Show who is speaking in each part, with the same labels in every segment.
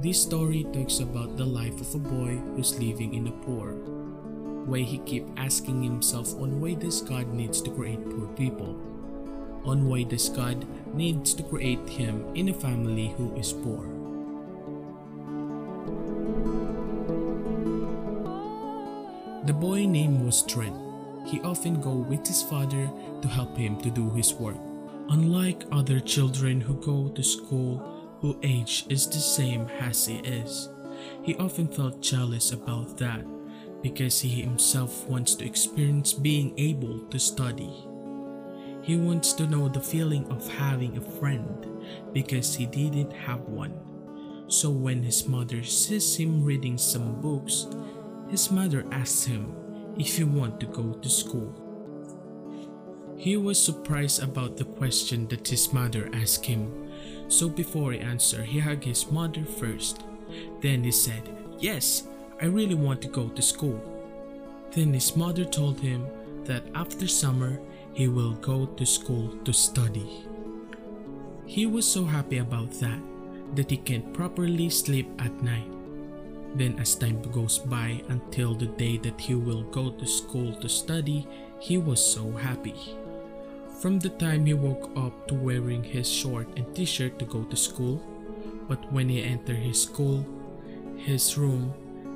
Speaker 1: This story talks about the life of a boy who's living in the poor. Why he keep asking himself on why does God needs to create poor people? On why does God needs to create him in a family who is poor? The boy name was Trent. He often go with his father to help him to do his work. Unlike other children who go to school whose age is the same as he is, he often felt jealous about that because he himself wants to experience being able to study. He wants to know the feeling of having a friend because he didn't have one. So when his mother sees him reading some books, his mother asks him if he want to go to school. He was surprised about the question that his mother asked him. So before he answered, he hugged his mother first. Then he said, Yes, I really want to go to school. Then his mother told him that after summer he will go to school to study. He was so happy about that that he can't properly sleep at night. Then as time goes by until the day that he will go to school to study, he was so happy. From the time he woke up to wearing his short and t-shirt to go to school, but when he entered his school, his room,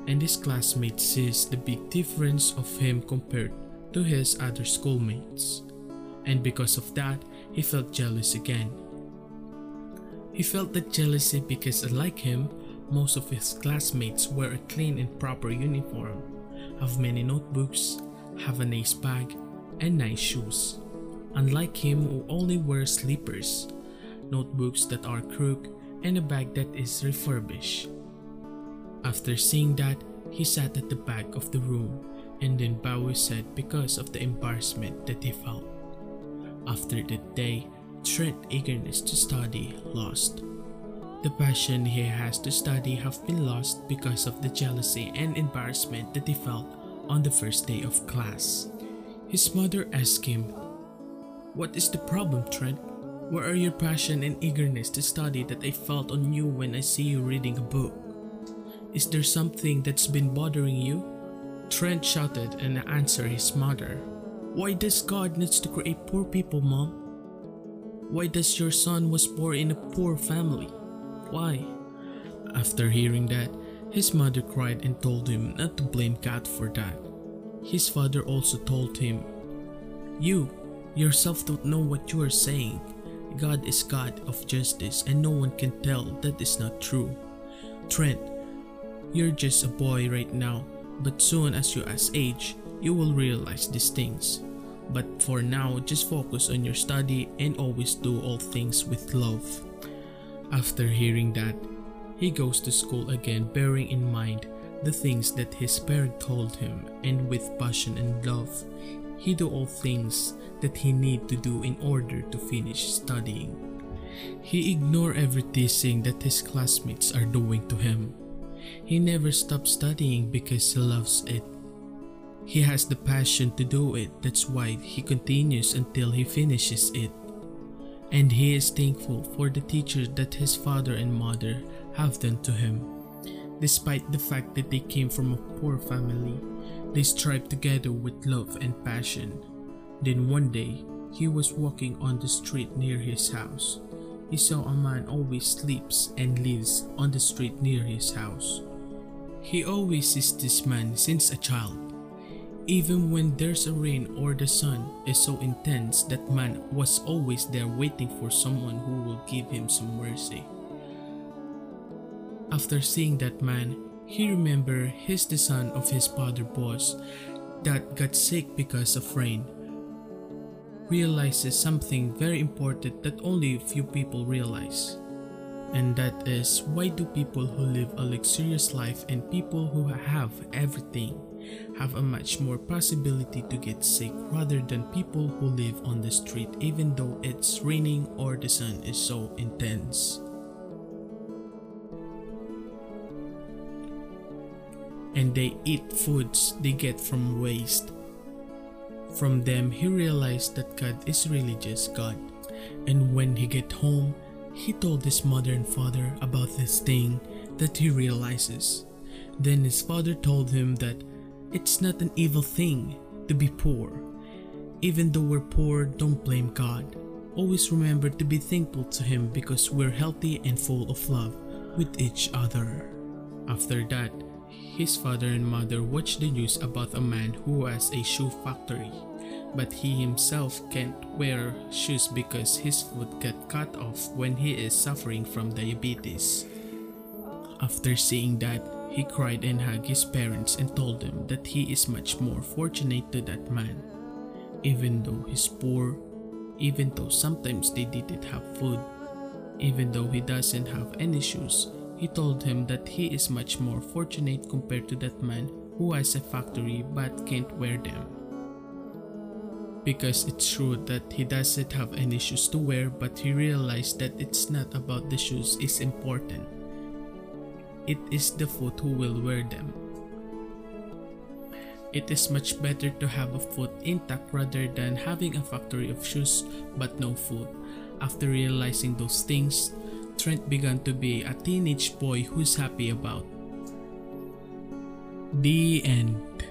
Speaker 1: and his classmates sees the big difference of him compared to his other schoolmates. And because of that, he felt jealous again. He felt that jealousy because unlike him, most of his classmates wear a clean and proper uniform, have many notebooks, have a nice bag, and nice shoes. Unlike him who only wears slippers, notebooks that are crooked, and a bag that is refurbished. After seeing that, he sat at the back of the room and then Bowie said because of the embarrassment that he felt. After that day, Trent's eagerness to study lost. The passion he has to study have been lost because of the jealousy and embarrassment that he felt on the first day of class. His mother asked him, What is the problem, Trent? Where are your passion and eagerness to study that I felt on you when I see you reading a book? Is there something that's been bothering you? Trent shouted and answered his mother. Why does God needs to create poor people, mom? Why does your son was born in a poor family? Why? After hearing that, his mother cried and told him not to blame God for that. His father also told him, You yourself don't know what you are saying. God is God of justice and no one can tell that is not true. Trent, you're just a boy right now, but soon as you as age, you will realize these things. But for now, just focus on your study and always do all things with love. After hearing that, he goes to school again bearing in mind the things that his parent told him and with passion and love, he do all things that he need to do in order to finish studying. He ignore every teasing that his classmates are doing to him. He never stops studying because he loves it. He has the passion to do it, that's why he continues until he finishes it. And he is thankful for the teachers that his father and mother have done to him. Despite the fact that they came from a poor family, they strive together with love and passion. Then one day, he was walking on the street near his house. He saw a man always sleeps and lives on the street near his house. He always sees this man since a child. Even when there's a rain or the sun is so intense that man was always there waiting for someone who will give him some mercy. After seeing that man, he remembered he's the son of his father boss that got sick because of rain. Realizes something very important that only few people realize. And that is why do people who live a luxurious life and people who have everything have a much more possibility to get sick rather than people who live on the street even though it's raining or the sun is so intense. And they eat foods they get from waste. From them, he realized that God is really just God. And when he get home, he told his mother and father about this thing that he realizes. Then his father told him that it's not an evil thing to be poor. Even though we're poor, don't blame God. Always remember to be thankful to Him because we're healthy and full of love with each other. After that, his father and mother watched the news about a man who has a shoe factory, but he himself can't wear shoes because his foot got cut off when he is suffering from diabetes. After seeing that, he cried and hugged his parents and told them that he is much more fortunate to that man. Even though he's poor, even though sometimes they didn't have food, even though he doesn't have any shoes, he told him that he is much more fortunate compared to that man who has a factory but can't wear them. Because it's true that he doesn't have any shoes to wear but he realized that it's not about the shoes is important. It is the foot who will wear them. It is much better to have a foot intact rather than having a factory of shoes but no foot. After realizing those things, Trent began to be a teenage boy who's happy about. The end.